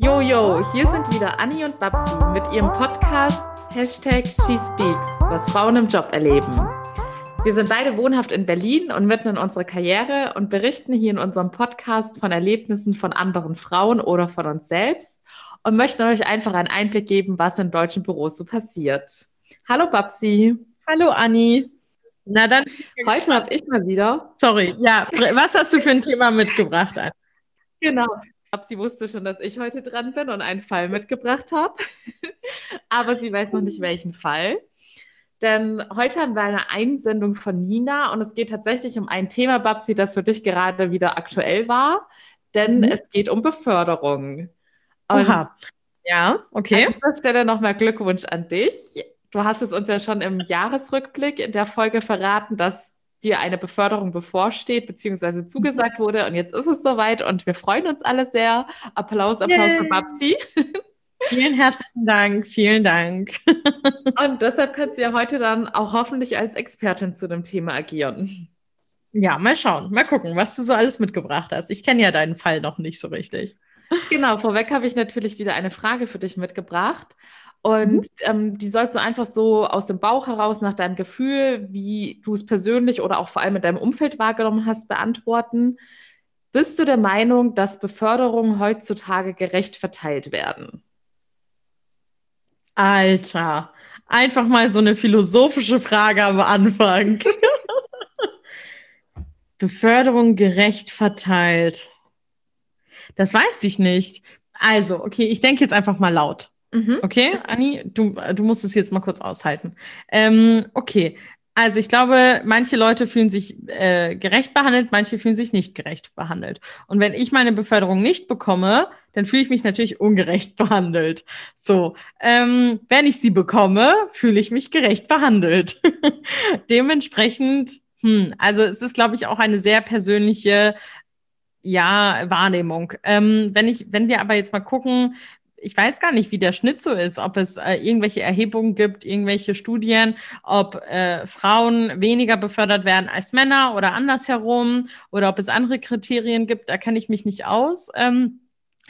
Jojo, hier sind wieder Anni und Babsi mit ihrem Podcast Hashtag SheSpeaks, was Frauen im Job erleben. Wir sind beide wohnhaft in Berlin und mitten in unserer Karriere und berichten hier in unserem Podcast von Erlebnissen von anderen Frauen oder von uns selbst und möchten euch einfach einen Einblick geben, was in deutschen Büros so passiert. Hallo Babsi. Hallo Anni. Na dann. Heute habe ich mal wieder. Sorry, ja. Was hast du für ein Thema mitgebracht? Anni? Genau. Sie wusste schon, dass ich heute dran bin und einen Fall mitgebracht habe. Aber sie weiß noch nicht, welchen Fall. Denn heute haben wir eine Einsendung von Nina und es geht tatsächlich um ein Thema, Babsi, das für dich gerade wieder aktuell war. Denn mhm. es geht um Beförderung. Und Oha. Ja, okay. An dieser Stelle nochmal Glückwunsch an dich. Du hast es uns ja schon im Jahresrückblick in der Folge verraten, dass dir eine Beförderung bevorsteht, beziehungsweise zugesagt wurde. Und jetzt ist es soweit und wir freuen uns alle sehr. Applaus, Applaus Yay. für Babsi. Vielen herzlichen Dank, vielen Dank. und deshalb kannst du ja heute dann auch hoffentlich als Expertin zu dem Thema agieren. Ja, mal schauen, mal gucken, was du so alles mitgebracht hast. Ich kenne ja deinen Fall noch nicht so richtig. Genau, vorweg habe ich natürlich wieder eine Frage für dich mitgebracht. Und mhm. ähm, die sollst du einfach so aus dem Bauch heraus nach deinem Gefühl, wie du es persönlich oder auch vor allem in deinem Umfeld wahrgenommen hast, beantworten. Bist du der Meinung, dass Beförderungen heutzutage gerecht verteilt werden? Alter, einfach mal so eine philosophische Frage am Anfang. Beförderung gerecht verteilt. Das weiß ich nicht. Also, okay, ich denke jetzt einfach mal laut. Mhm. Okay, Anni, du, du musst es jetzt mal kurz aushalten. Ähm, okay, also ich glaube, manche Leute fühlen sich äh, gerecht behandelt, manche fühlen sich nicht gerecht behandelt. Und wenn ich meine Beförderung nicht bekomme, dann fühle ich mich natürlich ungerecht behandelt. So, ähm, wenn ich sie bekomme, fühle ich mich gerecht behandelt. Dementsprechend, hm, also es ist, glaube ich, auch eine sehr persönliche ja, Wahrnehmung. Ähm, wenn ich, wenn wir aber jetzt mal gucken, ich weiß gar nicht, wie der Schnitt so ist, ob es äh, irgendwelche Erhebungen gibt, irgendwelche Studien, ob äh, Frauen weniger befördert werden als Männer oder andersherum oder ob es andere Kriterien gibt, da kenne ich mich nicht aus. Ähm,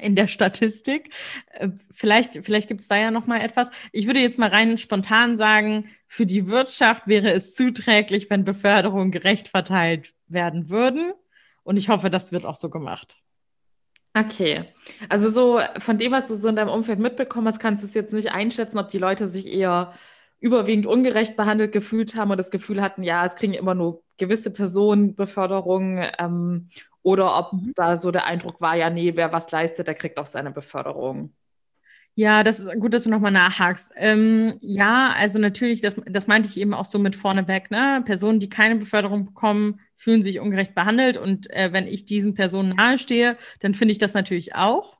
in der Statistik. Äh, vielleicht, vielleicht gibt es da ja noch mal etwas. Ich würde jetzt mal rein spontan sagen, für die Wirtschaft wäre es zuträglich, wenn Beförderungen gerecht verteilt werden würden. Und ich hoffe, das wird auch so gemacht. Okay. Also so von dem, was du so in deinem Umfeld mitbekommen hast, kannst du es jetzt nicht einschätzen, ob die Leute sich eher überwiegend ungerecht behandelt gefühlt haben und das Gefühl hatten, ja, es kriegen immer nur gewisse Personen Beförderung ähm, oder ob mhm. da so der Eindruck war, ja, nee, wer was leistet, der kriegt auch seine Beförderung. Ja, das ist gut, dass du nochmal nachhakst. Ähm, ja, also natürlich, das, das meinte ich eben auch so mit vorneweg, ne? Personen, die keine Beförderung bekommen, fühlen sich ungerecht behandelt. Und äh, wenn ich diesen Personen nahestehe, dann finde ich das natürlich auch.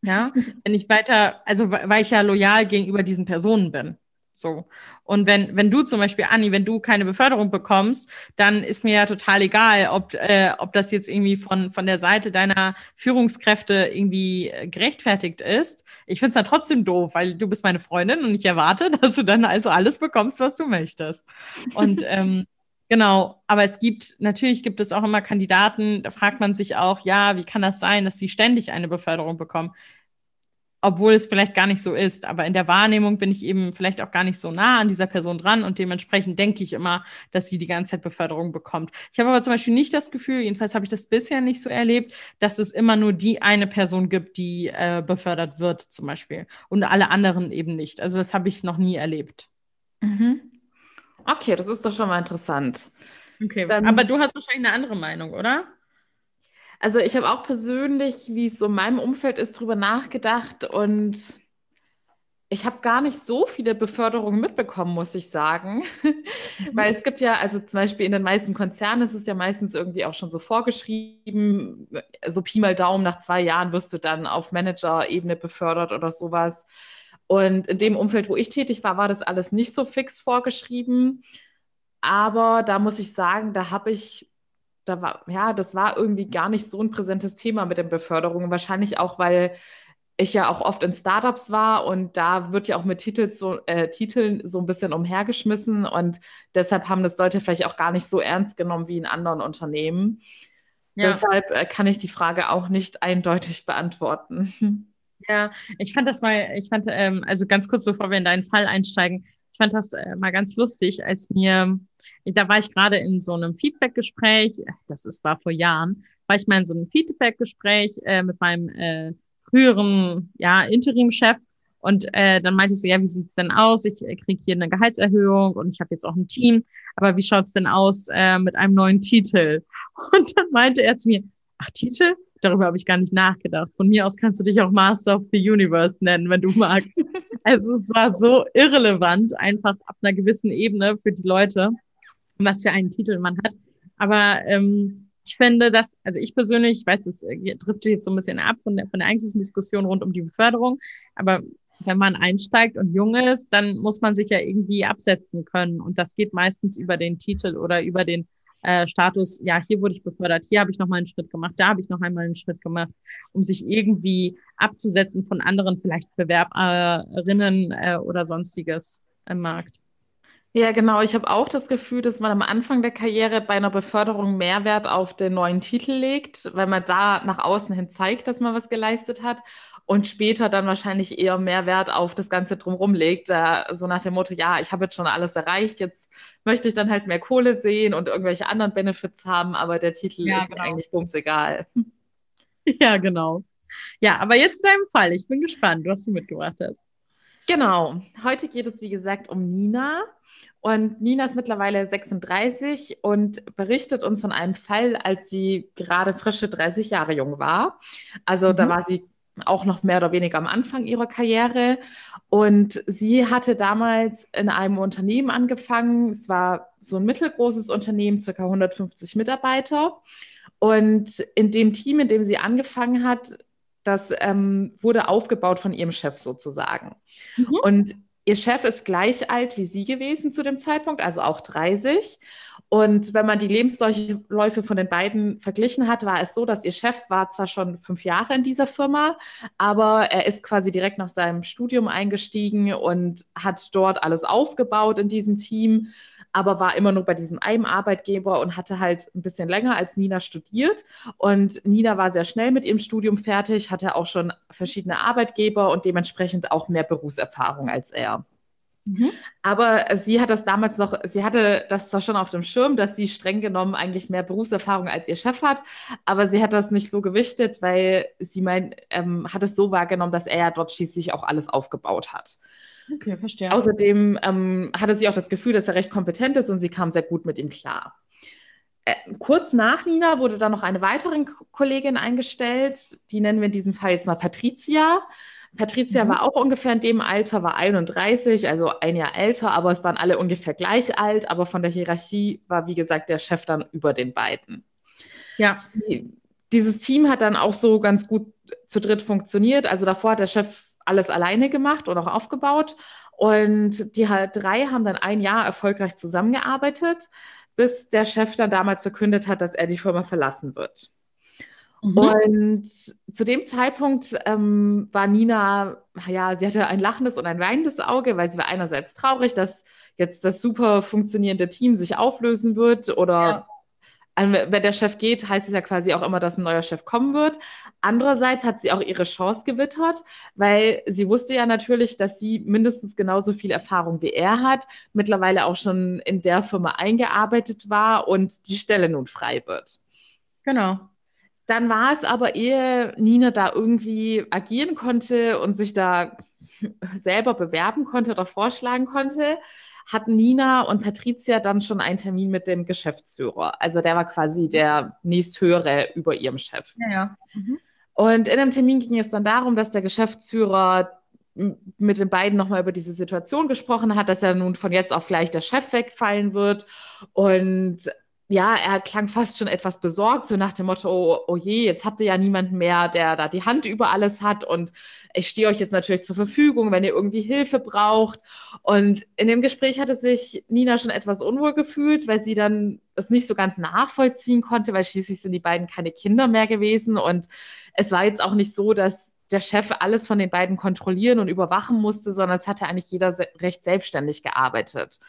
Ja, wenn ich weiter, also weil ich ja loyal gegenüber diesen Personen bin. So. Und wenn, wenn du zum Beispiel, Anni, wenn du keine Beförderung bekommst, dann ist mir ja total egal, ob, äh, ob das jetzt irgendwie von, von der Seite deiner Führungskräfte irgendwie äh, gerechtfertigt ist. Ich finde es dann trotzdem doof, weil du bist meine Freundin und ich erwarte, dass du dann also alles bekommst, was du möchtest. Und ähm, Genau, aber es gibt, natürlich gibt es auch immer Kandidaten, da fragt man sich auch, ja, wie kann das sein, dass sie ständig eine Beförderung bekommen? obwohl es vielleicht gar nicht so ist. Aber in der Wahrnehmung bin ich eben vielleicht auch gar nicht so nah an dieser Person dran und dementsprechend denke ich immer, dass sie die ganze Zeit Beförderung bekommt. Ich habe aber zum Beispiel nicht das Gefühl, jedenfalls habe ich das bisher nicht so erlebt, dass es immer nur die eine Person gibt, die äh, befördert wird, zum Beispiel. Und alle anderen eben nicht. Also das habe ich noch nie erlebt. Mhm. Okay, das ist doch schon mal interessant. Okay, Dann, aber du hast wahrscheinlich eine andere Meinung, oder? Also ich habe auch persönlich, wie es so in meinem Umfeld ist, drüber nachgedacht und ich habe gar nicht so viele Beförderungen mitbekommen, muss ich sagen. Mhm. Weil es gibt ja, also zum Beispiel in den meisten Konzernen ist es ja meistens irgendwie auch schon so vorgeschrieben, so Pi mal Daumen, nach zwei Jahren wirst du dann auf Manager-Ebene befördert oder sowas. Und in dem Umfeld, wo ich tätig war, war das alles nicht so fix vorgeschrieben. Aber da muss ich sagen, da habe ich da war, ja, das war irgendwie gar nicht so ein präsentes Thema mit den Beförderungen. Wahrscheinlich auch, weil ich ja auch oft in Startups war und da wird ja auch mit Titels so, äh, Titeln so ein bisschen umhergeschmissen und deshalb haben das Leute vielleicht auch gar nicht so ernst genommen wie in anderen Unternehmen. Ja. Deshalb äh, kann ich die Frage auch nicht eindeutig beantworten. Ja, ich fand das mal, ich fand, ähm, also ganz kurz bevor wir in deinen Fall einsteigen, ich fand das äh, mal ganz lustig, als mir, da war ich gerade in so einem Feedback-Gespräch, das ist, war vor Jahren, war ich mal in so einem Feedback-Gespräch äh, mit meinem äh, früheren ja, Interim-Chef und äh, dann meinte ich so, ja, wie sieht's denn aus? Ich äh, kriege hier eine Gehaltserhöhung und ich habe jetzt auch ein Team, aber wie schaut's denn aus äh, mit einem neuen Titel? Und dann meinte er zu mir, ach, Titel? Darüber habe ich gar nicht nachgedacht. Von mir aus kannst du dich auch Master of the Universe nennen, wenn du magst. also es war so irrelevant, einfach ab einer gewissen Ebene für die Leute, was für einen Titel man hat. Aber ähm, ich finde, dass, also ich persönlich, ich weiß, es äh, trifft jetzt so ein bisschen ab von der, von der eigentlichen Diskussion rund um die Beförderung, aber wenn man einsteigt und jung ist, dann muss man sich ja irgendwie absetzen können. Und das geht meistens über den Titel oder über den äh, Status, ja, hier wurde ich befördert, hier habe ich noch mal einen Schritt gemacht, da habe ich noch einmal einen Schritt gemacht, um sich irgendwie abzusetzen von anderen, vielleicht Bewerberinnen äh, oder sonstiges im Markt. Ja, genau. Ich habe auch das Gefühl, dass man am Anfang der Karriere bei einer Beförderung Mehrwert auf den neuen Titel legt, weil man da nach außen hin zeigt, dass man was geleistet hat und später dann wahrscheinlich eher mehr Wert auf das Ganze drumherum legt, äh, so nach dem Motto, ja, ich habe jetzt schon alles erreicht, jetzt möchte ich dann halt mehr Kohle sehen und irgendwelche anderen Benefits haben, aber der Titel ja, ist genau. eigentlich bums egal. Ja, genau. Ja, aber jetzt in deinem Fall, ich bin gespannt, was du mitgebracht hast. Genau, heute geht es wie gesagt um Nina. Und Nina ist mittlerweile 36 und berichtet uns von einem Fall, als sie gerade frische 30 Jahre jung war. Also mhm. da war sie auch noch mehr oder weniger am Anfang ihrer Karriere. Und sie hatte damals in einem Unternehmen angefangen. Es war so ein mittelgroßes Unternehmen, circa 150 Mitarbeiter. Und in dem Team, in dem sie angefangen hat, das ähm, wurde aufgebaut von ihrem Chef sozusagen. Mhm. Und ihr Chef ist gleich alt wie sie gewesen zu dem Zeitpunkt, also auch 30. Und wenn man die Lebensläufe von den beiden verglichen hat, war es so, dass ihr Chef war zwar schon fünf Jahre in dieser Firma, aber er ist quasi direkt nach seinem Studium eingestiegen und hat dort alles aufgebaut in diesem Team, aber war immer nur bei diesem einen Arbeitgeber und hatte halt ein bisschen länger als Nina studiert. Und Nina war sehr schnell mit ihrem Studium fertig, hatte auch schon verschiedene Arbeitgeber und dementsprechend auch mehr Berufserfahrung als er. Mhm. Aber sie hat das damals noch, sie hatte das zwar schon auf dem Schirm, dass sie streng genommen eigentlich mehr Berufserfahrung als ihr Chef hat, aber sie hat das nicht so gewichtet, weil sie mein, ähm, hat es so wahrgenommen, dass er ja dort schließlich auch alles aufgebaut hat. Okay, verstehe. Außerdem ähm, hatte sie auch das Gefühl, dass er recht kompetent ist und sie kam sehr gut mit ihm klar. Äh, kurz nach Nina wurde dann noch eine weitere Kollegin eingestellt, die nennen wir in diesem Fall jetzt mal Patricia. Patricia mhm. war auch ungefähr in dem Alter, war 31, also ein Jahr älter, aber es waren alle ungefähr gleich alt, aber von der Hierarchie war, wie gesagt, der Chef dann über den beiden. Ja. Dieses Team hat dann auch so ganz gut zu dritt funktioniert. Also davor hat der Chef alles alleine gemacht und auch aufgebaut. Und die halt drei haben dann ein Jahr erfolgreich zusammengearbeitet, bis der Chef dann damals verkündet hat, dass er die Firma verlassen wird. Mhm. Und zu dem Zeitpunkt ähm, war Nina, ja, sie hatte ein lachendes und ein weinendes Auge, weil sie war einerseits traurig, dass jetzt das super funktionierende Team sich auflösen wird oder ja. wenn der Chef geht, heißt es ja quasi auch immer, dass ein neuer Chef kommen wird. Andererseits hat sie auch ihre Chance gewittert, weil sie wusste ja natürlich, dass sie mindestens genauso viel Erfahrung wie er hat, mittlerweile auch schon in der Firma eingearbeitet war und die Stelle nun frei wird. Genau. Dann war es aber, ehe Nina da irgendwie agieren konnte und sich da selber bewerben konnte oder vorschlagen konnte, hatten Nina und Patricia dann schon einen Termin mit dem Geschäftsführer. Also der war quasi der nächsthöhere über ihrem Chef. Ja, ja. Mhm. Und in dem Termin ging es dann darum, dass der Geschäftsführer mit den beiden nochmal über diese Situation gesprochen hat, dass er nun von jetzt auf gleich der Chef wegfallen wird und ja, er klang fast schon etwas besorgt, so nach dem Motto, oh, oh, je, jetzt habt ihr ja niemanden mehr, der da die Hand über alles hat und ich stehe euch jetzt natürlich zur Verfügung, wenn ihr irgendwie Hilfe braucht. Und in dem Gespräch hatte sich Nina schon etwas unwohl gefühlt, weil sie dann es nicht so ganz nachvollziehen konnte, weil schließlich sind die beiden keine Kinder mehr gewesen und es war jetzt auch nicht so, dass der Chef alles von den beiden kontrollieren und überwachen musste, sondern es hatte eigentlich jeder recht selbstständig gearbeitet.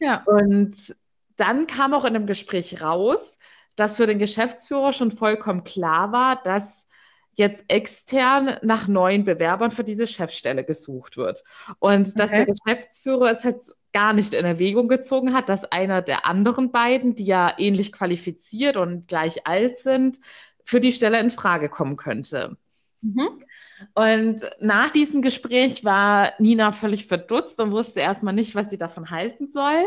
Ja. Und dann kam auch in dem Gespräch raus, dass für den Geschäftsführer schon vollkommen klar war, dass jetzt extern nach neuen Bewerbern für diese Chefstelle gesucht wird. Und dass der Geschäftsführer es halt gar nicht in Erwägung gezogen hat, dass einer der anderen beiden, die ja ähnlich qualifiziert und gleich alt sind, für die Stelle in Frage kommen könnte. Mhm. Und nach diesem Gespräch war Nina völlig verdutzt und wusste erstmal nicht, was sie davon halten soll.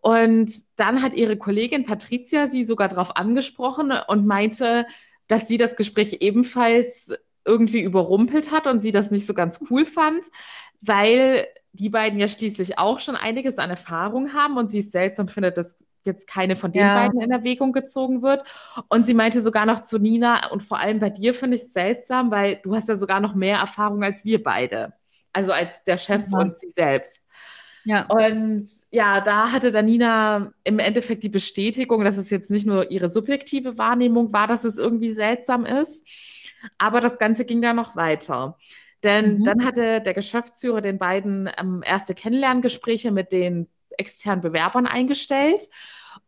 Und dann hat ihre Kollegin Patricia sie sogar darauf angesprochen und meinte, dass sie das Gespräch ebenfalls irgendwie überrumpelt hat und sie das nicht so ganz cool fand, weil die beiden ja schließlich auch schon einiges an Erfahrung haben und sie es seltsam findet, dass jetzt keine von den ja. beiden in Erwägung gezogen wird. Und sie meinte sogar noch zu Nina, und vor allem bei dir finde ich es seltsam, weil du hast ja sogar noch mehr Erfahrung als wir beide. Also als der Chef ja. und sie selbst. Ja. Und ja, da hatte dann Nina im Endeffekt die Bestätigung, dass es jetzt nicht nur ihre subjektive Wahrnehmung war, dass es irgendwie seltsam ist, aber das Ganze ging dann noch weiter. Denn mhm. dann hatte der Geschäftsführer den beiden ähm, erste Kennenlerngespräche mit den externen Bewerbern eingestellt.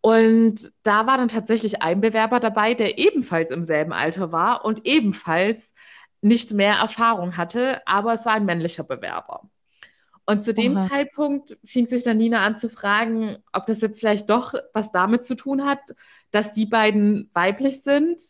Und da war dann tatsächlich ein Bewerber dabei, der ebenfalls im selben Alter war und ebenfalls nicht mehr Erfahrung hatte, aber es war ein männlicher Bewerber. Und zu dem Aha. Zeitpunkt fing sich dann Nina an zu fragen, ob das jetzt vielleicht doch was damit zu tun hat, dass die beiden weiblich sind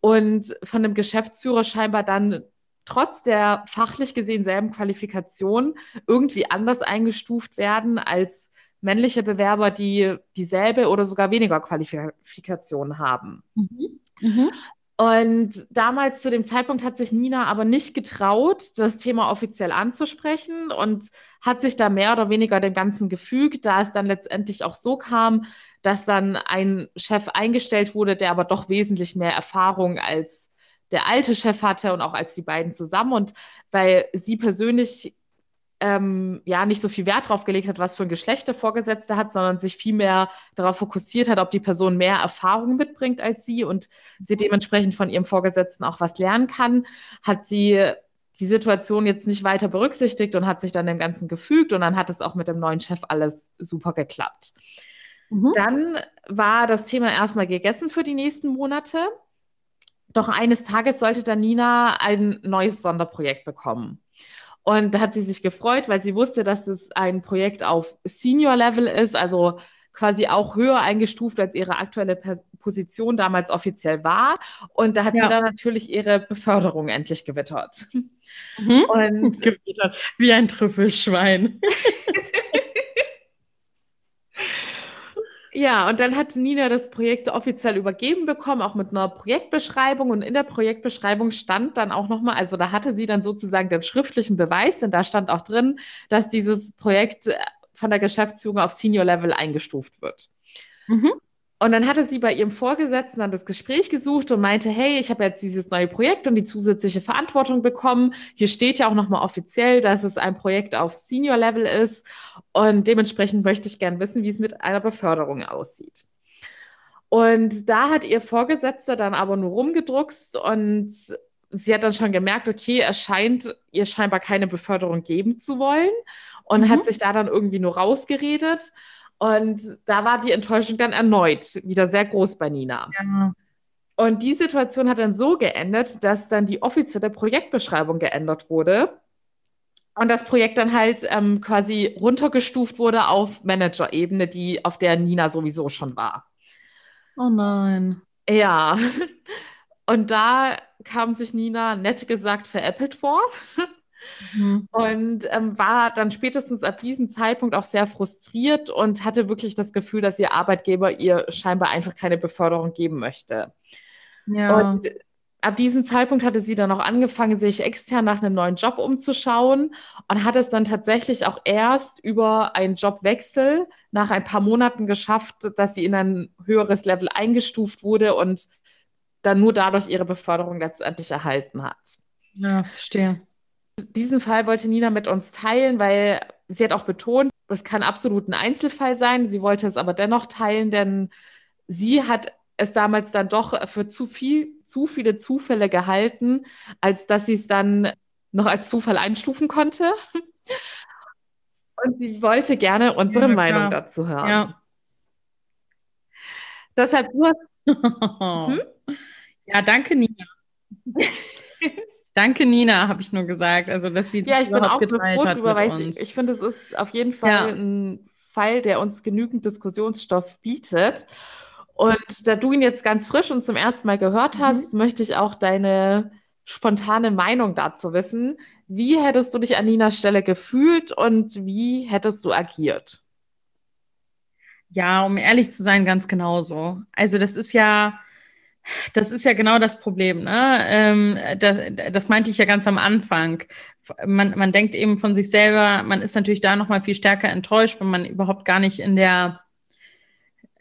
und von dem Geschäftsführer scheinbar dann trotz der fachlich gesehen selben Qualifikation irgendwie anders eingestuft werden als männliche Bewerber, die dieselbe oder sogar weniger Qualifikation haben. Mhm. Mhm. Und damals zu dem Zeitpunkt hat sich Nina aber nicht getraut, das Thema offiziell anzusprechen und hat sich da mehr oder weniger dem Ganzen gefügt, da es dann letztendlich auch so kam, dass dann ein Chef eingestellt wurde, der aber doch wesentlich mehr Erfahrung als der alte Chef hatte und auch als die beiden zusammen. Und weil sie persönlich ähm, ja nicht so viel Wert darauf gelegt hat, was für ein Geschlecht der Vorgesetzte hat, sondern sich viel mehr darauf fokussiert hat, ob die Person mehr Erfahrung mitbringt als sie und sie mhm. dementsprechend von ihrem Vorgesetzten auch was lernen kann, hat sie die Situation jetzt nicht weiter berücksichtigt und hat sich dann dem Ganzen gefügt und dann hat es auch mit dem neuen Chef alles super geklappt. Mhm. Dann war das Thema erstmal gegessen für die nächsten Monate. Doch eines Tages sollte dann Nina ein neues Sonderprojekt bekommen. Und da hat sie sich gefreut, weil sie wusste, dass es ein Projekt auf Senior-Level ist, also quasi auch höher eingestuft, als ihre aktuelle Position damals offiziell war. Und da hat ja. sie dann natürlich ihre Beförderung endlich gewittert. Mhm. Und gewittert, wie ein Trüffelschwein. Ja, und dann hat Nina das Projekt offiziell übergeben bekommen, auch mit einer Projektbeschreibung. Und in der Projektbeschreibung stand dann auch nochmal, also da hatte sie dann sozusagen den schriftlichen Beweis, denn da stand auch drin, dass dieses Projekt von der Geschäftsführung auf Senior Level eingestuft wird. Mhm. Und dann hatte sie bei ihrem Vorgesetzten dann das Gespräch gesucht und meinte, hey, ich habe jetzt dieses neue Projekt und die zusätzliche Verantwortung bekommen. Hier steht ja auch nochmal offiziell, dass es ein Projekt auf Senior-Level ist. Und dementsprechend möchte ich gern wissen, wie es mit einer Beförderung aussieht. Und da hat ihr Vorgesetzter dann aber nur rumgedruckst und sie hat dann schon gemerkt, okay, es scheint ihr scheinbar keine Beförderung geben zu wollen und mhm. hat sich da dann irgendwie nur rausgeredet. Und da war die Enttäuschung dann erneut wieder sehr groß bei Nina. Ja. Und die Situation hat dann so geendet, dass dann die offizielle Projektbeschreibung geändert wurde und das Projekt dann halt ähm, quasi runtergestuft wurde auf Manager-Ebene, die auf der Nina sowieso schon war. Oh nein. Ja. Und da kam sich Nina nett gesagt veräppelt vor. Mhm. Und ähm, war dann spätestens ab diesem Zeitpunkt auch sehr frustriert und hatte wirklich das Gefühl, dass ihr Arbeitgeber ihr scheinbar einfach keine Beförderung geben möchte. Ja. Und ab diesem Zeitpunkt hatte sie dann auch angefangen, sich extern nach einem neuen Job umzuschauen und hat es dann tatsächlich auch erst über einen Jobwechsel nach ein paar Monaten geschafft, dass sie in ein höheres Level eingestuft wurde und dann nur dadurch ihre Beförderung letztendlich erhalten hat. Ja, verstehe. Diesen Fall wollte Nina mit uns teilen, weil sie hat auch betont, es kann absolut ein Einzelfall sein. Sie wollte es aber dennoch teilen, denn sie hat es damals dann doch für zu viel, zu viele Zufälle gehalten, als dass sie es dann noch als Zufall einstufen konnte. Und sie wollte gerne unsere ja, Meinung dazu hören. Ja. Deshalb nur. Hm? Ja, danke, Nina. Danke, Nina, habe ich nur gesagt. Also, dass sie Ja, ich bin auch geteilt froh hat drüber, mit uns. ich, ich finde, es ist auf jeden Fall, Ja. ein Fall, der uns genügend Diskussionsstoff bietet. Und da du ihn jetzt ganz frisch und zum ersten Mal gehört Mhm. hast, möchte ich auch deine spontane Meinung dazu wissen. Wie hättest du dich an Ninas Stelle gefühlt und wie hättest du agiert? Ja, um ehrlich zu sein, ganz genauso. Also das ist ja, das ist ja genau das Problem. Ne? Ähm, das, das meinte ich ja ganz am Anfang. Man, man denkt eben von sich selber, man ist natürlich da noch mal viel stärker enttäuscht, wenn man überhaupt gar nicht in der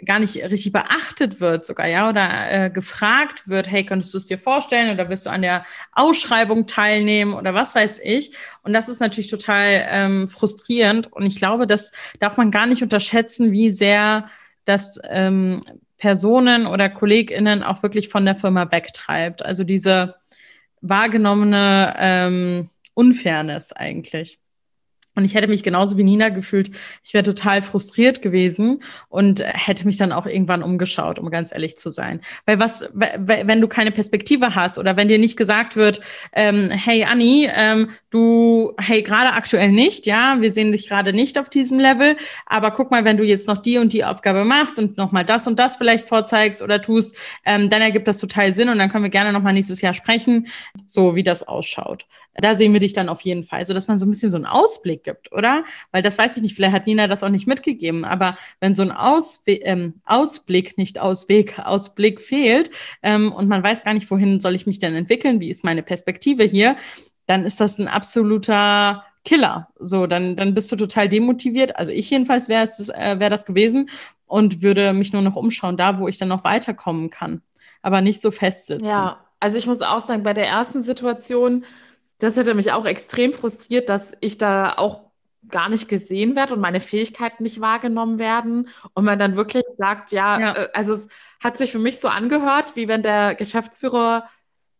gar nicht richtig beachtet wird sogar, ja, oder äh, gefragt wird, hey, könntest du es dir vorstellen oder wirst du an der Ausschreibung teilnehmen oder was weiß ich. Und das ist natürlich total ähm, frustrierend. Und ich glaube, das darf man gar nicht unterschätzen, wie sehr das ähm, Personen oder KollegInnen auch wirklich von der Firma wegtreibt. Also diese wahrgenommene ähm, Unfairness eigentlich. Und ich hätte mich genauso wie Nina gefühlt, ich wäre total frustriert gewesen und hätte mich dann auch irgendwann umgeschaut, um ganz ehrlich zu sein. Weil was, wenn du keine Perspektive hast oder wenn dir nicht gesagt wird, ähm, hey Anni, ähm, du, hey, gerade aktuell nicht, ja, wir sehen dich gerade nicht auf diesem Level, aber guck mal, wenn du jetzt noch die und die Aufgabe machst und nochmal das und das vielleicht vorzeigst oder tust, ähm, dann ergibt das total Sinn und dann können wir gerne nochmal nächstes Jahr sprechen, so wie das ausschaut. Da sehen wir dich dann auf jeden Fall, so dass man so ein bisschen so einen Ausblick gibt, oder? Weil das weiß ich nicht, vielleicht hat Nina das auch nicht mitgegeben, aber wenn so ein Auswe ähm, Ausblick, nicht Ausweg, Ausblick fehlt ähm, und man weiß gar nicht, wohin soll ich mich denn entwickeln, wie ist meine Perspektive hier, dann ist das ein absoluter Killer. So, dann, dann bist du total demotiviert. Also ich jedenfalls wäre äh, wäre das gewesen und würde mich nur noch umschauen, da wo ich dann noch weiterkommen kann, aber nicht so festsitzen. Ja, also ich muss auch sagen, bei der ersten Situation, das hätte mich auch extrem frustriert, dass ich da auch gar nicht gesehen werde und meine Fähigkeiten nicht wahrgenommen werden und man dann wirklich sagt, ja, Ja. äh, also es hat sich für mich so angehört, wie wenn der Geschäftsführer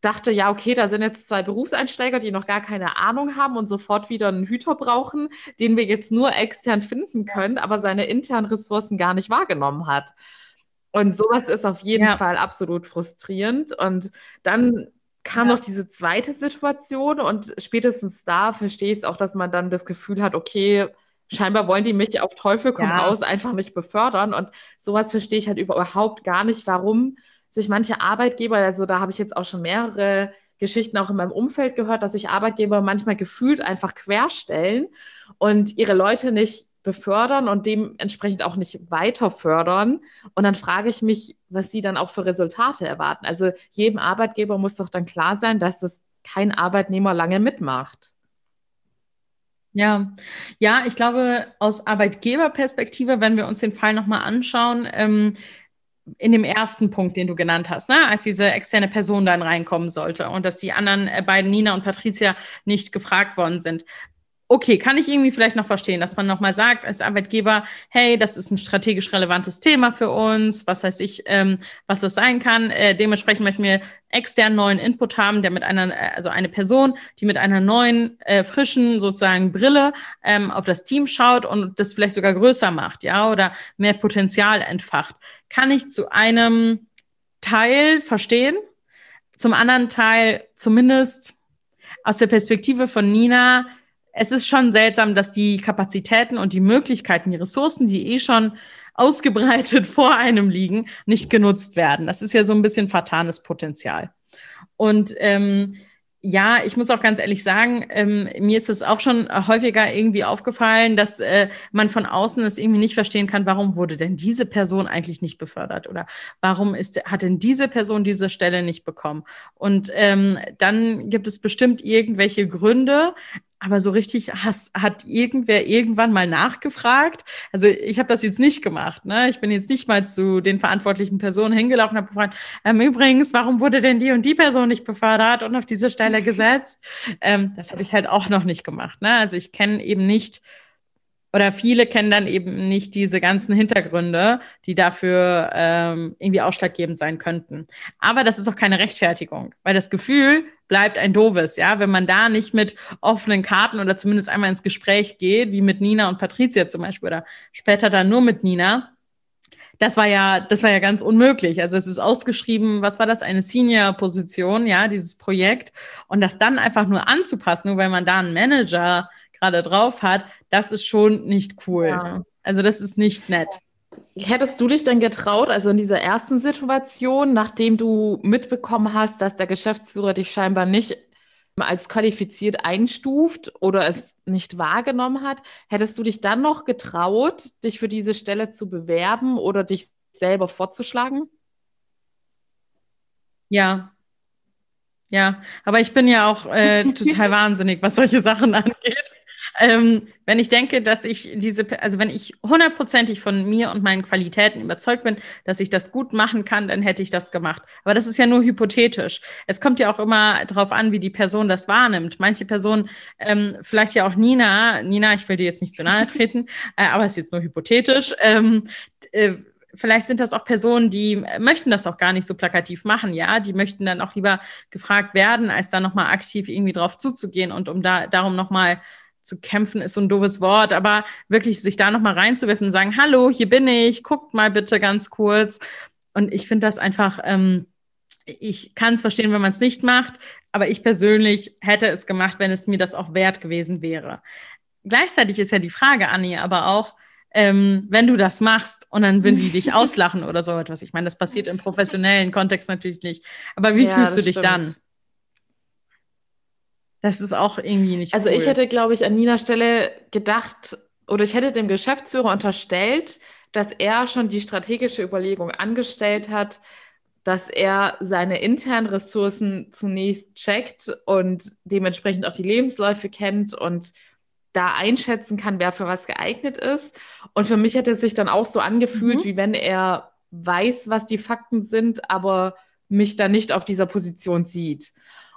dachte, ja, okay, da sind jetzt zwei Berufseinsteiger, die noch gar keine Ahnung haben und sofort wieder einen Hüter brauchen, den wir jetzt nur extern finden können, aber seine internen Ressourcen gar nicht wahrgenommen hat. Und sowas ist auf jeden Ja. Fall absolut frustrierend. Und dann kam Ja. noch diese zweite Situation und spätestens da verstehe ich es auch, dass man dann das Gefühl hat, okay, scheinbar wollen die mich auf Teufel komm Ja. raus einfach nicht befördern. Und sowas verstehe ich halt überhaupt gar nicht, warum sich manche Arbeitgeber, also da habe ich jetzt auch schon mehrere Geschichten auch in meinem Umfeld gehört, dass sich Arbeitgeber manchmal gefühlt einfach querstellen und ihre Leute nicht befördern und dementsprechend auch nicht weiter fördern. Und dann frage ich mich, was sie dann auch für Resultate erwarten. Also jedem Arbeitgeber muss doch dann klar sein, dass es kein Arbeitnehmer lange mitmacht. Ja, ja, ich glaube, aus Arbeitgeberperspektive, wenn wir uns den Fall nochmal anschauen, ähm, in dem ersten Punkt, den du genannt hast, ne, als diese externe Person dann reinkommen sollte und dass die anderen äh, beiden, Nina und Patricia, nicht gefragt worden sind. Okay, kann ich irgendwie vielleicht noch verstehen, dass man nochmal sagt als Arbeitgeber, hey, das ist ein strategisch relevantes Thema für uns, was weiß ich, ähm, was das sein kann. Äh, dementsprechend möchten wir externen neuen Input haben, der mit einer, äh, also eine Person, die mit einer neuen, äh, frischen sozusagen Brille ähm, auf das Team schaut und das vielleicht sogar größer macht, ja, oder mehr Potenzial entfacht. Kann ich zu einem Teil verstehen, zum anderen Teil zumindest aus der Perspektive von Nina es ist schon seltsam, dass die Kapazitäten und die Möglichkeiten, die Ressourcen, die eh schon ausgebreitet vor einem liegen, nicht genutzt werden. Das ist ja so ein bisschen vertanes Potenzial. Und ähm, ja, ich muss auch ganz ehrlich sagen, ähm, mir ist es auch schon häufiger irgendwie aufgefallen, dass äh, man von außen es irgendwie nicht verstehen kann, warum wurde denn diese Person eigentlich nicht befördert oder warum ist, hat denn diese Person diese Stelle nicht bekommen? Und ähm, dann gibt es bestimmt irgendwelche Gründe, aber so richtig has, hat irgendwer irgendwann mal nachgefragt. Also ich habe das jetzt nicht gemacht. Ne? Ich bin jetzt nicht mal zu den verantwortlichen Personen hingelaufen und habe gefragt, ähm, übrigens, warum wurde denn die und die Person nicht befördert und auf diese Stelle gesetzt? ähm, das habe ich halt auch noch nicht gemacht. Ne? Also ich kenne eben nicht oder viele kennen dann eben nicht diese ganzen Hintergründe, die dafür ähm, irgendwie ausschlaggebend sein könnten. Aber das ist auch keine Rechtfertigung, weil das Gefühl bleibt ein doofes, ja, wenn man da nicht mit offenen Karten oder zumindest einmal ins Gespräch geht, wie mit Nina und Patricia zum Beispiel oder später dann nur mit Nina, das war ja, das war ja ganz unmöglich. Also es ist ausgeschrieben, was war das, eine Senior-Position, ja, dieses Projekt. Und das dann einfach nur anzupassen, nur weil man da einen Manager gerade drauf hat, das ist schon nicht cool. Ja. Also das ist nicht nett. Hättest du dich dann getraut, also in dieser ersten Situation, nachdem du mitbekommen hast, dass der Geschäftsführer dich scheinbar nicht als qualifiziert einstuft oder es nicht wahrgenommen hat, hättest du dich dann noch getraut, dich für diese Stelle zu bewerben oder dich selber vorzuschlagen? Ja. Ja, aber ich bin ja auch äh, total wahnsinnig, was solche Sachen angeht. Ähm, wenn ich denke, dass ich diese, also wenn ich hundertprozentig von mir und meinen Qualitäten überzeugt bin, dass ich das gut machen kann, dann hätte ich das gemacht. Aber das ist ja nur hypothetisch. Es kommt ja auch immer darauf an, wie die Person das wahrnimmt. Manche Personen, ähm, vielleicht ja auch Nina, Nina, ich will dir jetzt nicht zu nahe treten, äh, aber es ist jetzt nur hypothetisch. Ähm, äh, vielleicht sind das auch Personen, die möchten das auch gar nicht so plakativ machen, ja, die möchten dann auch lieber gefragt werden, als da nochmal aktiv irgendwie drauf zuzugehen und um da darum nochmal zu kämpfen ist so ein doofes Wort, aber wirklich sich da nochmal reinzuwerfen und sagen, hallo, hier bin ich, guckt mal bitte ganz kurz. Und ich finde das einfach, ähm, ich kann es verstehen, wenn man es nicht macht, aber ich persönlich hätte es gemacht, wenn es mir das auch wert gewesen wäre. Gleichzeitig ist ja die Frage, Anni, aber auch, ähm, wenn du das machst und dann würden die dich auslachen oder so etwas. Ich meine, das passiert im professionellen Kontext natürlich nicht. Aber wie ja, fühlst du dich stimmt. dann? Das ist auch irgendwie nicht Also cool. ich hätte, glaube ich, an Ninas Stelle gedacht, oder ich hätte dem Geschäftsführer unterstellt, dass er schon die strategische Überlegung angestellt hat, dass er seine internen Ressourcen zunächst checkt und dementsprechend auch die Lebensläufe kennt und da einschätzen kann, wer für was geeignet ist. Und für mich hätte es sich dann auch so angefühlt, mhm. wie wenn er weiß, was die Fakten sind, aber mich dann nicht auf dieser Position sieht.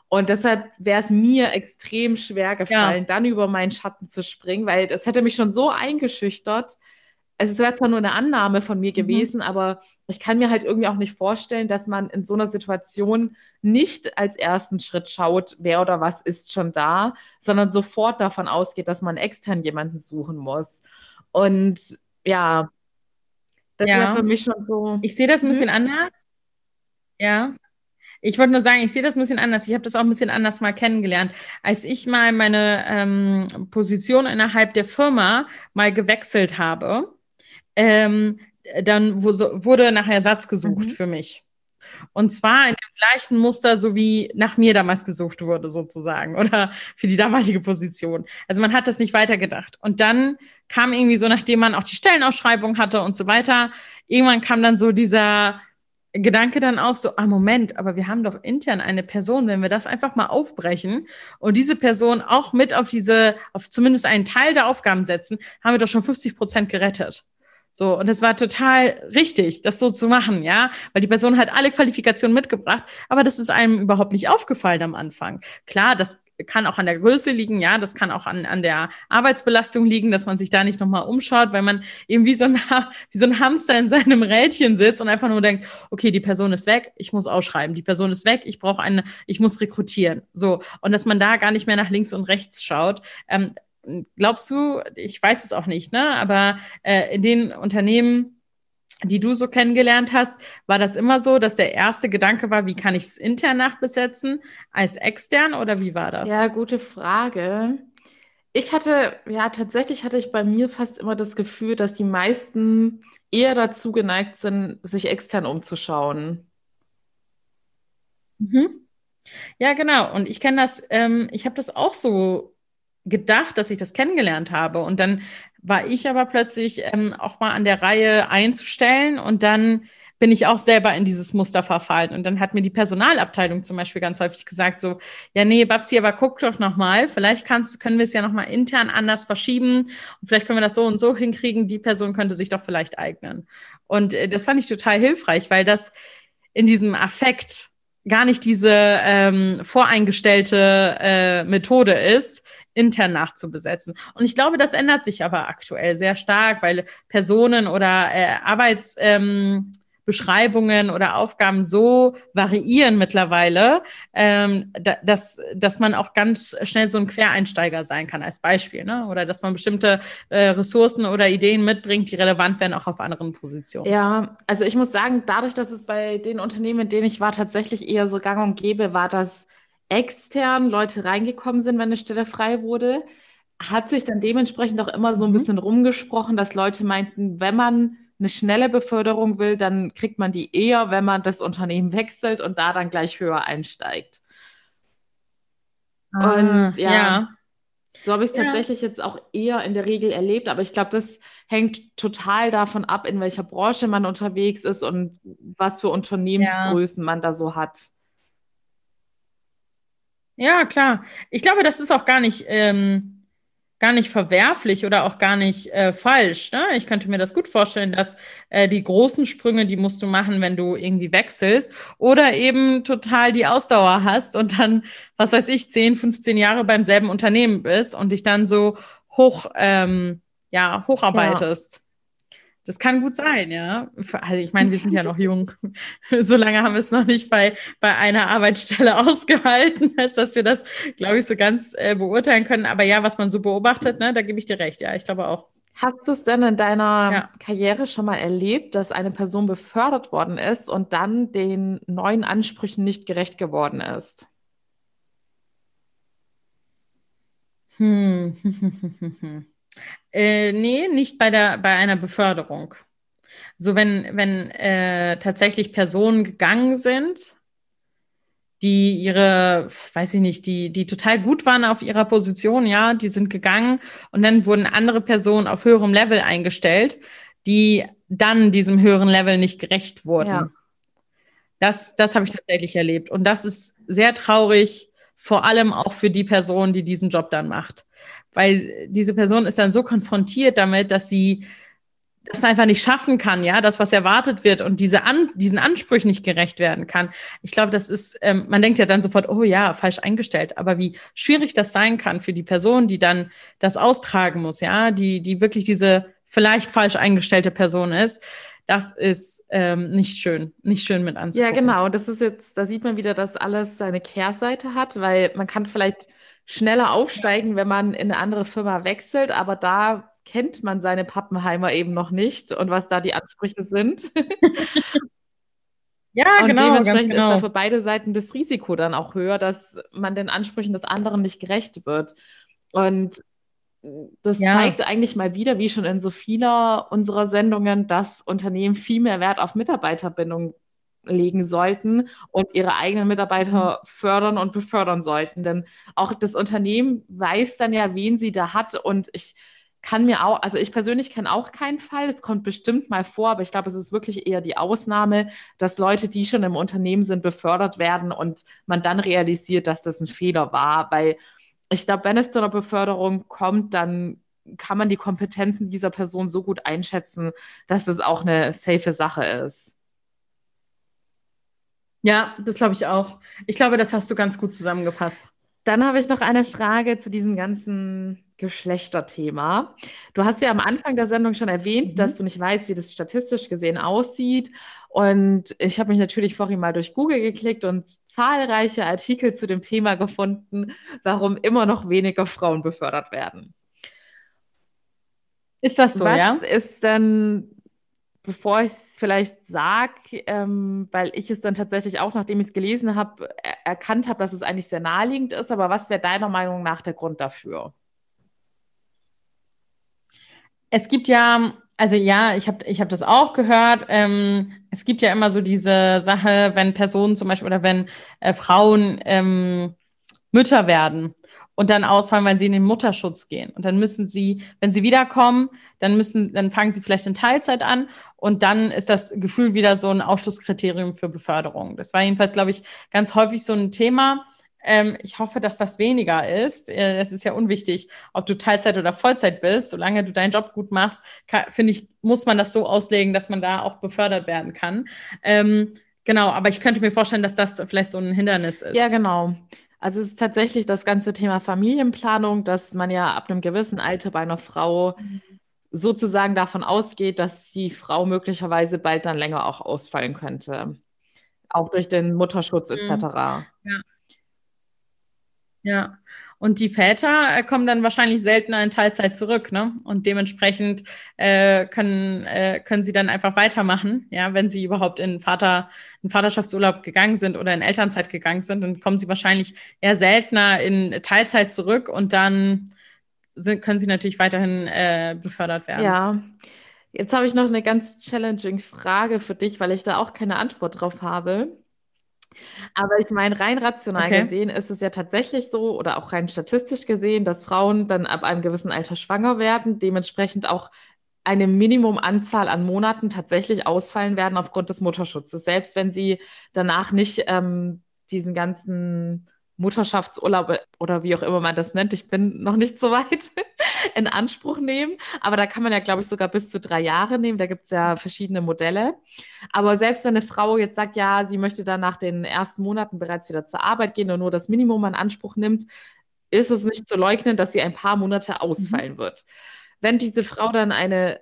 Und deshalb wäre es mir extrem schwer gefallen, ja. dann über meinen Schatten zu springen, weil das hätte mich schon so eingeschüchtert. Es wäre zwar nur eine Annahme von mir mhm. gewesen, aber ich kann mir halt irgendwie auch nicht vorstellen, dass man in so einer Situation nicht als ersten Schritt schaut, wer oder was ist schon da, sondern sofort davon ausgeht, dass man extern jemanden suchen muss. Und ja, das ja. wäre für mich schon so. Ich sehe das ein bisschen mhm. anders. Ja, ich wollte nur sagen, ich sehe das ein bisschen anders. Ich habe das auch ein bisschen anders mal kennengelernt. Als ich mal meine ähm, Position innerhalb der Firma mal gewechselt habe, ähm, dann wurde nach Ersatz gesucht mhm. für mich. Und zwar in dem gleichen Muster, so wie nach mir damals gesucht wurde, sozusagen, oder für die damalige Position. Also man hat das nicht weitergedacht. Und dann kam irgendwie so, nachdem man auch die Stellenausschreibung hatte und so weiter, irgendwann kam dann so dieser, Gedanke dann auch so, ah Moment, aber wir haben doch intern eine Person, wenn wir das einfach mal aufbrechen und diese Person auch mit auf diese, auf zumindest einen Teil der Aufgaben setzen, haben wir doch schon 50 Prozent gerettet. So, und es war total richtig, das so zu machen, ja, weil die Person hat alle Qualifikationen mitgebracht, aber das ist einem überhaupt nicht aufgefallen am Anfang. Klar, das kann auch an der Größe liegen, ja, das kann auch an, an der Arbeitsbelastung liegen, dass man sich da nicht nochmal umschaut, weil man eben wie so, ein, wie so ein Hamster in seinem Rädchen sitzt und einfach nur denkt, okay, die Person ist weg, ich muss ausschreiben, die Person ist weg, ich brauche eine, ich muss rekrutieren. So, und dass man da gar nicht mehr nach links und rechts schaut. Ähm, glaubst du, ich weiß es auch nicht, ne? Aber äh, in den Unternehmen, die du so kennengelernt hast, war das immer so, dass der erste Gedanke war, wie kann ich es intern nachbesetzen als extern oder wie war das? Ja, gute Frage. Ich hatte, ja, tatsächlich hatte ich bei mir fast immer das Gefühl, dass die meisten eher dazu geneigt sind, sich extern umzuschauen. Mhm. Ja, genau. Und ich kenne das, ähm, ich habe das auch so gedacht, dass ich das kennengelernt habe. Und dann war ich aber plötzlich ähm, auch mal an der Reihe einzustellen und dann bin ich auch selber in dieses Muster verfallen. Und dann hat mir die Personalabteilung zum Beispiel ganz häufig gesagt, so, ja, nee, Babsi, aber guck doch noch mal, vielleicht kannst, können wir es ja noch mal intern anders verschieben und vielleicht können wir das so und so hinkriegen, die Person könnte sich doch vielleicht eignen. Und äh, das fand ich total hilfreich, weil das in diesem Affekt gar nicht diese ähm, voreingestellte äh, Methode ist, intern nachzubesetzen. Und ich glaube, das ändert sich aber aktuell sehr stark, weil Personen oder äh, Arbeitsbereiche Beschreibungen oder Aufgaben so variieren mittlerweile, ähm, da, dass, dass man auch ganz schnell so ein Quereinsteiger sein kann, als Beispiel. Ne? Oder dass man bestimmte äh, Ressourcen oder Ideen mitbringt, die relevant werden, auch auf anderen Positionen. Ja, also ich muss sagen, dadurch, dass es bei den Unternehmen, in denen ich war, tatsächlich eher so gang und gäbe war, dass extern Leute reingekommen sind, wenn eine Stelle frei wurde, hat sich dann dementsprechend auch immer so ein mhm. bisschen rumgesprochen, dass Leute meinten, wenn man eine schnelle Beförderung will, dann kriegt man die eher, wenn man das Unternehmen wechselt und da dann gleich höher einsteigt. Ah, und ja, ja. so habe ich es ja. tatsächlich jetzt auch eher in der Regel erlebt, aber ich glaube, das hängt total davon ab, in welcher Branche man unterwegs ist und was für Unternehmensgrößen ja. man da so hat. Ja, klar. Ich glaube, das ist auch gar nicht. Ähm gar nicht verwerflich oder auch gar nicht äh, falsch. Ne? Ich könnte mir das gut vorstellen, dass äh, die großen Sprünge, die musst du machen, wenn du irgendwie wechselst oder eben total die Ausdauer hast und dann, was weiß ich, 10, 15 Jahre beim selben Unternehmen bist und dich dann so hoch, ähm, ja, hocharbeitest. Ja. Das kann gut sein, ja. Also ich meine, wir sind ja noch jung. so lange haben wir es noch nicht bei, bei einer Arbeitsstelle ausgehalten, als dass wir das, glaube ich, so ganz äh, beurteilen können. Aber ja, was man so beobachtet, ne, da gebe ich dir recht, ja, ich glaube auch. Hast du es denn in deiner ja. Karriere schon mal erlebt, dass eine Person befördert worden ist und dann den neuen Ansprüchen nicht gerecht geworden ist? Hm. Äh, nee, nicht bei, der, bei einer Beförderung. So, wenn, wenn äh, tatsächlich Personen gegangen sind, die ihre, weiß ich nicht, die, die total gut waren auf ihrer Position, ja, die sind gegangen und dann wurden andere Personen auf höherem Level eingestellt, die dann diesem höheren Level nicht gerecht wurden. Ja. Das, das habe ich tatsächlich erlebt. Und das ist sehr traurig, vor allem auch für die Person, die diesen Job dann macht weil diese Person ist dann so konfrontiert damit, dass sie das einfach nicht schaffen kann, ja, das, was erwartet wird und diese An diesen Ansprüchen nicht gerecht werden kann. Ich glaube, das ist, ähm, man denkt ja dann sofort, oh ja, falsch eingestellt. Aber wie schwierig das sein kann für die Person, die dann das austragen muss, ja, die, die wirklich diese vielleicht falsch eingestellte Person ist, das ist ähm, nicht schön, nicht schön mit anzugucken. Ja, genau. Das ist jetzt, da sieht man wieder, dass alles seine Kehrseite hat, weil man kann vielleicht schneller aufsteigen, wenn man in eine andere Firma wechselt, aber da kennt man seine Pappenheimer eben noch nicht und was da die Ansprüche sind. ja, und genau. Dementsprechend genau. ist da für beide Seiten das Risiko dann auch höher, dass man den Ansprüchen des anderen nicht gerecht wird. Und das ja. zeigt eigentlich mal wieder, wie schon in so vieler unserer Sendungen, dass Unternehmen viel mehr Wert auf Mitarbeiterbindung legen sollten und ihre eigenen Mitarbeiter mhm. fördern und befördern sollten. Denn auch das Unternehmen weiß dann ja, wen sie da hat. Und ich kann mir auch, also ich persönlich kenne auch keinen Fall. Es kommt bestimmt mal vor, aber ich glaube, es ist wirklich eher die Ausnahme, dass Leute, die schon im Unternehmen sind, befördert werden und man dann realisiert, dass das ein Fehler war. Weil ich glaube, wenn es zu einer Beförderung kommt, dann kann man die Kompetenzen dieser Person so gut einschätzen, dass es auch eine safe Sache ist. Ja, das glaube ich auch. Ich glaube, das hast du ganz gut zusammengepasst. Dann habe ich noch eine Frage zu diesem ganzen Geschlechterthema. Du hast ja am Anfang der Sendung schon erwähnt, mhm. dass du nicht weißt, wie das statistisch gesehen aussieht. Und ich habe mich natürlich vorhin mal durch Google geklickt und zahlreiche Artikel zu dem Thema gefunden, warum immer noch weniger Frauen befördert werden. Ist das so, Was ja? Was ist denn bevor ich es vielleicht sage, ähm, weil ich es dann tatsächlich auch, nachdem ich es gelesen habe, er erkannt habe, dass es eigentlich sehr naheliegend ist. Aber was wäre deiner Meinung nach der Grund dafür? Es gibt ja, also ja, ich habe ich hab das auch gehört. Ähm, es gibt ja immer so diese Sache, wenn Personen zum Beispiel oder wenn äh, Frauen ähm, Mütter werden und dann ausfallen, weil sie in den Mutterschutz gehen. Und dann müssen sie, wenn sie wiederkommen, dann müssen, dann fangen sie vielleicht in Teilzeit an und dann ist das Gefühl wieder so ein Ausschlusskriterium für Beförderung. Das war jedenfalls, glaube ich, ganz häufig so ein Thema. Ähm, ich hoffe, dass das weniger ist. Äh, es ist ja unwichtig, ob du Teilzeit oder Vollzeit bist. Solange du deinen Job gut machst, finde ich, muss man das so auslegen, dass man da auch befördert werden kann. Ähm, genau, aber ich könnte mir vorstellen, dass das vielleicht so ein Hindernis ist. Ja, genau. Also es ist tatsächlich das ganze Thema Familienplanung, dass man ja ab einem gewissen Alter bei einer Frau sozusagen davon ausgeht, dass die Frau möglicherweise bald dann länger auch ausfallen könnte. Auch durch den Mutterschutz etc. Mhm. Ja. Ja, und die Väter äh, kommen dann wahrscheinlich seltener in Teilzeit zurück, ne? Und dementsprechend äh, können, äh, können sie dann einfach weitermachen, ja, wenn sie überhaupt in Vater, in Vaterschaftsurlaub gegangen sind oder in Elternzeit gegangen sind, dann kommen sie wahrscheinlich eher seltener in Teilzeit zurück und dann sind, können sie natürlich weiterhin äh, befördert werden. Ja. Jetzt habe ich noch eine ganz challenging Frage für dich, weil ich da auch keine Antwort drauf habe. Aber ich meine, rein rational okay. gesehen ist es ja tatsächlich so oder auch rein statistisch gesehen, dass Frauen dann ab einem gewissen Alter schwanger werden, dementsprechend auch eine Minimumanzahl an Monaten tatsächlich ausfallen werden aufgrund des Mutterschutzes, selbst wenn sie danach nicht ähm, diesen ganzen Mutterschaftsurlaub oder wie auch immer man das nennt, ich bin noch nicht so weit, in Anspruch nehmen. Aber da kann man ja, glaube ich, sogar bis zu drei Jahre nehmen. Da gibt es ja verschiedene Modelle. Aber selbst wenn eine Frau jetzt sagt, ja, sie möchte dann nach den ersten Monaten bereits wieder zur Arbeit gehen und nur das Minimum in Anspruch nimmt, ist es nicht zu leugnen, dass sie ein paar Monate ausfallen mhm. wird. Wenn diese Frau dann eine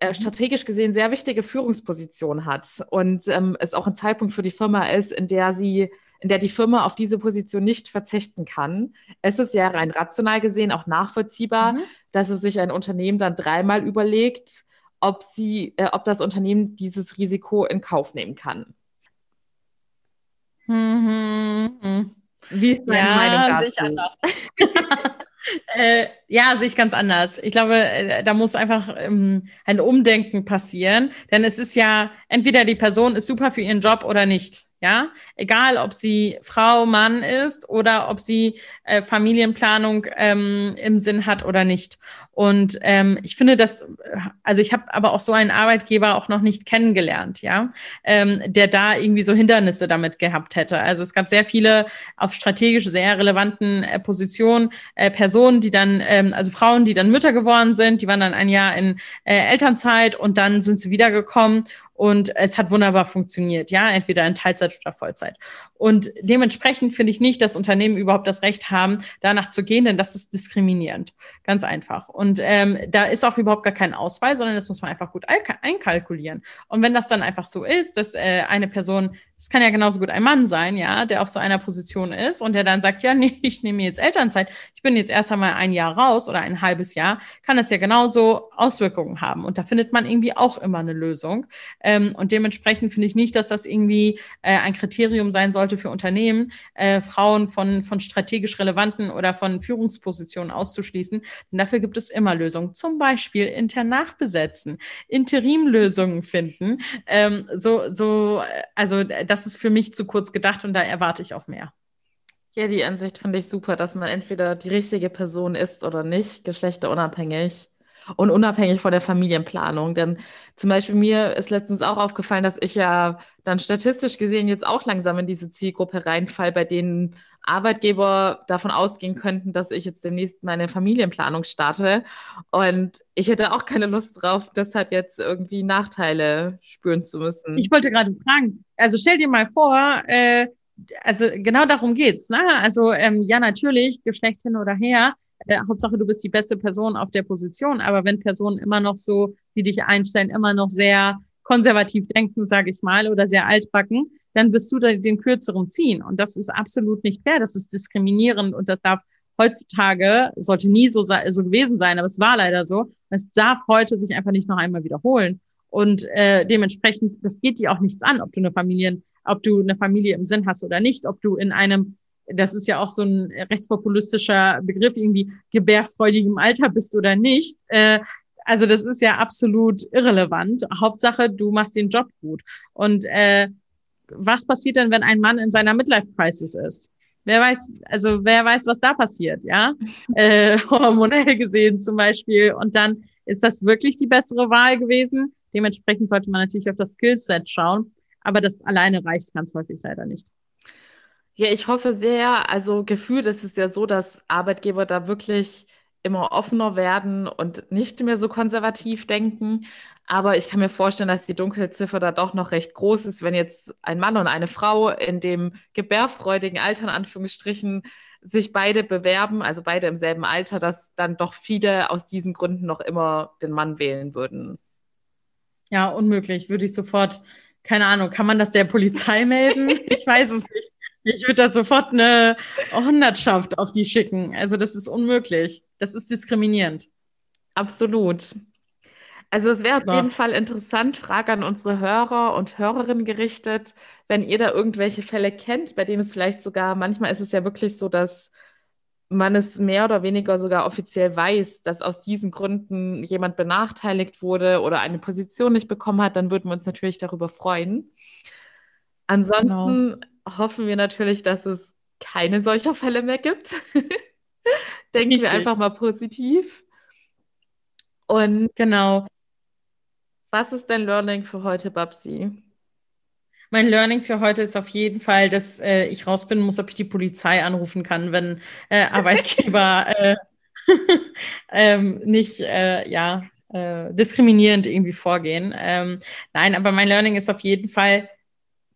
äh, mhm. strategisch gesehen sehr wichtige Führungsposition hat und ähm, es auch ein Zeitpunkt für die Firma ist, in der sie in der die Firma auf diese Position nicht verzichten kann. Es ist ja rein rational gesehen auch nachvollziehbar, mhm. dass es sich ein Unternehmen dann dreimal überlegt, ob, sie, äh, ob das Unternehmen dieses Risiko in Kauf nehmen kann. Mhm. Wie ist deine ja, Meinung dazu? Sehe ich anders. Äh, ja, sehe ich ganz anders. Ich glaube, äh, da muss einfach ähm, ein Umdenken passieren, denn es ist ja entweder die Person ist super für ihren Job oder nicht. Ja, egal ob sie Frau, Mann ist oder ob sie äh, Familienplanung ähm, im Sinn hat oder nicht. Und ähm, ich finde das, also ich habe aber auch so einen Arbeitgeber auch noch nicht kennengelernt, ja, ähm, der da irgendwie so Hindernisse damit gehabt hätte. Also es gab sehr viele auf strategisch sehr relevanten äh, Positionen äh, Personen, die dann, ähm, also Frauen, die dann Mütter geworden sind, die waren dann ein Jahr in äh, Elternzeit und dann sind sie wiedergekommen und es hat wunderbar funktioniert, ja, entweder in Teilzeit oder Vollzeit. Und dementsprechend finde ich nicht, dass Unternehmen überhaupt das Recht haben, danach zu gehen, denn das ist diskriminierend. Ganz einfach. Ähm, da ist auch überhaupt gar kein Auswahl, sondern das muss man einfach gut einkalkulieren. Und wenn das dann einfach so ist, dass äh, eine Person es kann ja genauso gut ein Mann sein, ja, der auf so einer Position ist und der dann sagt, ja, nee, ich nehme jetzt Elternzeit, ich bin jetzt erst einmal ein Jahr raus oder ein halbes Jahr, kann das ja genauso Auswirkungen haben. Und da findet man irgendwie auch immer eine Lösung. Ähm, und dementsprechend finde ich nicht, dass das irgendwie äh, ein Kriterium sein sollte für Unternehmen, äh, Frauen von, von strategisch relevanten oder von Führungspositionen auszuschließen. Denn dafür gibt es immer Lösungen. Zum Beispiel intern nachbesetzen, Interimlösungen finden. Ähm, so, so, äh, also das ist für mich zu kurz gedacht und da erwarte ich auch mehr. Ja, die Ansicht finde ich super, dass man entweder die richtige Person ist oder nicht, geschlechterunabhängig und unabhängig von der Familienplanung. Denn zum Beispiel mir ist letztens auch aufgefallen, dass ich ja dann statistisch gesehen jetzt auch langsam in diese Zielgruppe reinfall, bei denen Arbeitgeber davon ausgehen könnten, dass ich jetzt demnächst meine Familienplanung starte. Und ich hätte auch keine Lust drauf, deshalb jetzt irgendwie Nachteile spüren zu müssen. Ich wollte gerade fragen, also stell dir mal vor, äh, also genau darum geht's. Ne? Also ähm, ja, natürlich, Geschlecht hin oder her. Äh, Hauptsache, du bist die beste Person auf der Position. Aber wenn Personen immer noch so, die dich einstellen, immer noch sehr konservativ denken, sage ich mal, oder sehr altbacken, dann wirst du den kürzeren ziehen. Und das ist absolut nicht fair. Das ist diskriminierend und das darf heutzutage, sollte nie so, so gewesen sein, aber es war leider so. Es darf heute sich einfach nicht noch einmal wiederholen. Und äh, dementsprechend, das geht dir auch nichts an, ob du eine Familien, ob du eine Familie im Sinn hast oder nicht, ob du in einem, das ist ja auch so ein rechtspopulistischer Begriff, irgendwie gebärfreudigem Alter bist oder nicht. Äh, also das ist ja absolut irrelevant. Hauptsache, du machst den Job gut. Und äh, was passiert denn, wenn ein Mann in seiner Midlife-Crisis ist? Wer weiß, also wer weiß, was da passiert, ja? Äh, hormonell gesehen zum Beispiel. Und dann ist das wirklich die bessere Wahl gewesen. Dementsprechend sollte man natürlich auf das Skillset schauen. Aber das alleine reicht ganz häufig leider nicht. Ja, ich hoffe sehr. Also gefühlt ist es ja so, dass Arbeitgeber da wirklich immer offener werden und nicht mehr so konservativ denken. Aber ich kann mir vorstellen, dass die Dunkelziffer da doch noch recht groß ist, wenn jetzt ein Mann und eine Frau in dem gebärfreudigen Alter in Anführungsstrichen sich beide bewerben, also beide im selben Alter, dass dann doch viele aus diesen Gründen noch immer den Mann wählen würden. Ja, unmöglich. Würde ich sofort, keine Ahnung, kann man das der Polizei melden? ich weiß es nicht. Ich würde da sofort eine Hundertschaft auf die schicken. Also das ist unmöglich. Das ist diskriminierend. Absolut. Also es wäre auf jeden Fall interessant, Frage an unsere Hörer und Hörerinnen gerichtet, wenn ihr da irgendwelche Fälle kennt, bei denen es vielleicht sogar, manchmal ist es ja wirklich so, dass man es mehr oder weniger sogar offiziell weiß, dass aus diesen Gründen jemand benachteiligt wurde oder eine Position nicht bekommen hat, dann würden wir uns natürlich darüber freuen. Ansonsten genau. hoffen wir natürlich, dass es keine solcher Fälle mehr gibt. Denken Richtig. wir einfach mal positiv. Und genau. Was ist dein Learning für heute, Babsi? Mein Learning für heute ist auf jeden Fall, dass äh, ich rausfinden muss, ob ich die Polizei anrufen kann, wenn äh, Arbeitgeber äh, ähm, nicht äh, ja, äh, diskriminierend irgendwie vorgehen. Ähm, nein, aber mein Learning ist auf jeden Fall,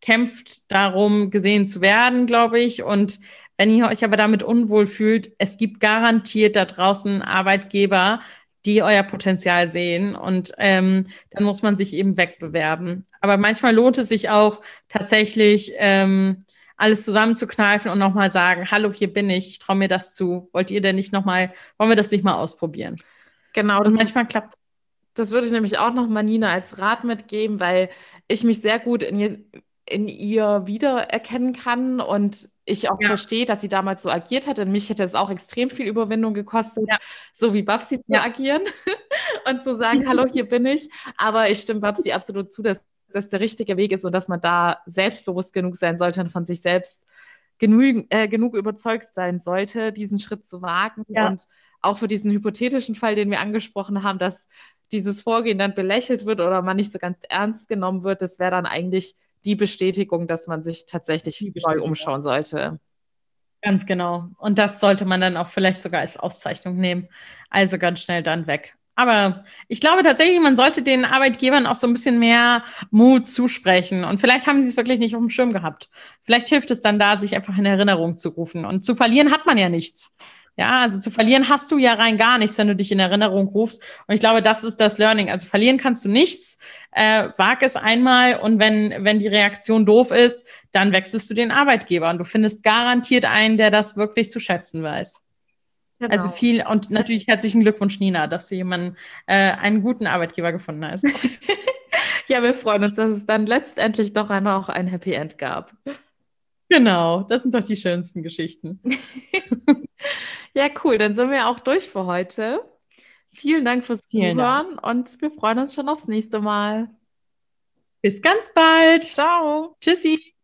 kämpft darum, gesehen zu werden, glaube ich. Und wenn ihr euch aber damit unwohl fühlt, es gibt garantiert da draußen Arbeitgeber, die euer Potenzial sehen. Und ähm, dann muss man sich eben wegbewerben. Aber manchmal lohnt es sich auch tatsächlich, ähm, alles zusammenzukneifen und nochmal sagen, hallo, hier bin ich, ich traue mir das zu. Wollt ihr denn nicht nochmal, wollen wir das nicht mal ausprobieren? Genau. Und manchmal klappt Das würde ich nämlich auch nochmal Nina als Rat mitgeben, weil ich mich sehr gut in ihr, in ihr wiedererkennen kann und ich auch ja. verstehe, dass sie damals so agiert hat. Denn mich hätte es auch extrem viel Überwindung gekostet, ja. so wie Babsi zu agieren und zu sagen, hallo, hier bin ich. Aber ich stimme Babsi absolut zu, dass das der richtige Weg ist und dass man da selbstbewusst genug sein sollte und von sich selbst genug, äh, genug überzeugt sein sollte, diesen Schritt zu wagen. Und auch für diesen hypothetischen Fall, den wir angesprochen haben, dass dieses Vorgehen dann belächelt wird oder man nicht so ganz ernst genommen wird, das wäre dann eigentlich die Bestätigung, dass man sich tatsächlich neu umschauen sollte. Ganz genau. Und das sollte man dann auch vielleicht sogar als Auszeichnung nehmen. Also ganz schnell dann weg. Aber ich glaube tatsächlich, man sollte den Arbeitgebern auch so ein bisschen mehr Mut zusprechen. Und vielleicht haben sie es wirklich nicht auf dem Schirm gehabt. Vielleicht hilft es dann da, sich einfach in Erinnerung zu rufen. Und zu verlieren hat man ja nichts. Ja, also zu verlieren hast du ja rein gar nichts, wenn du dich in Erinnerung rufst. Und ich glaube, das ist das Learning. Also verlieren kannst du nichts. Äh, wag es einmal und wenn, wenn die Reaktion doof ist, dann wechselst du den Arbeitgeber und du findest garantiert einen, der das wirklich zu schätzen weiß. Genau. Also viel und natürlich herzlichen Glückwunsch, Nina, dass du jemanden, äh, einen guten Arbeitgeber gefunden hast. ja, wir freuen uns, dass es dann letztendlich doch noch ein Happy End gab. Genau, das sind doch die schönsten Geschichten. Ja, cool. Dann sind wir auch durch für heute. Vielen Dank fürs Vielen Zuhören Dank. und wir freuen uns schon aufs nächste Mal. Bis ganz bald. Ciao. Tschüssi.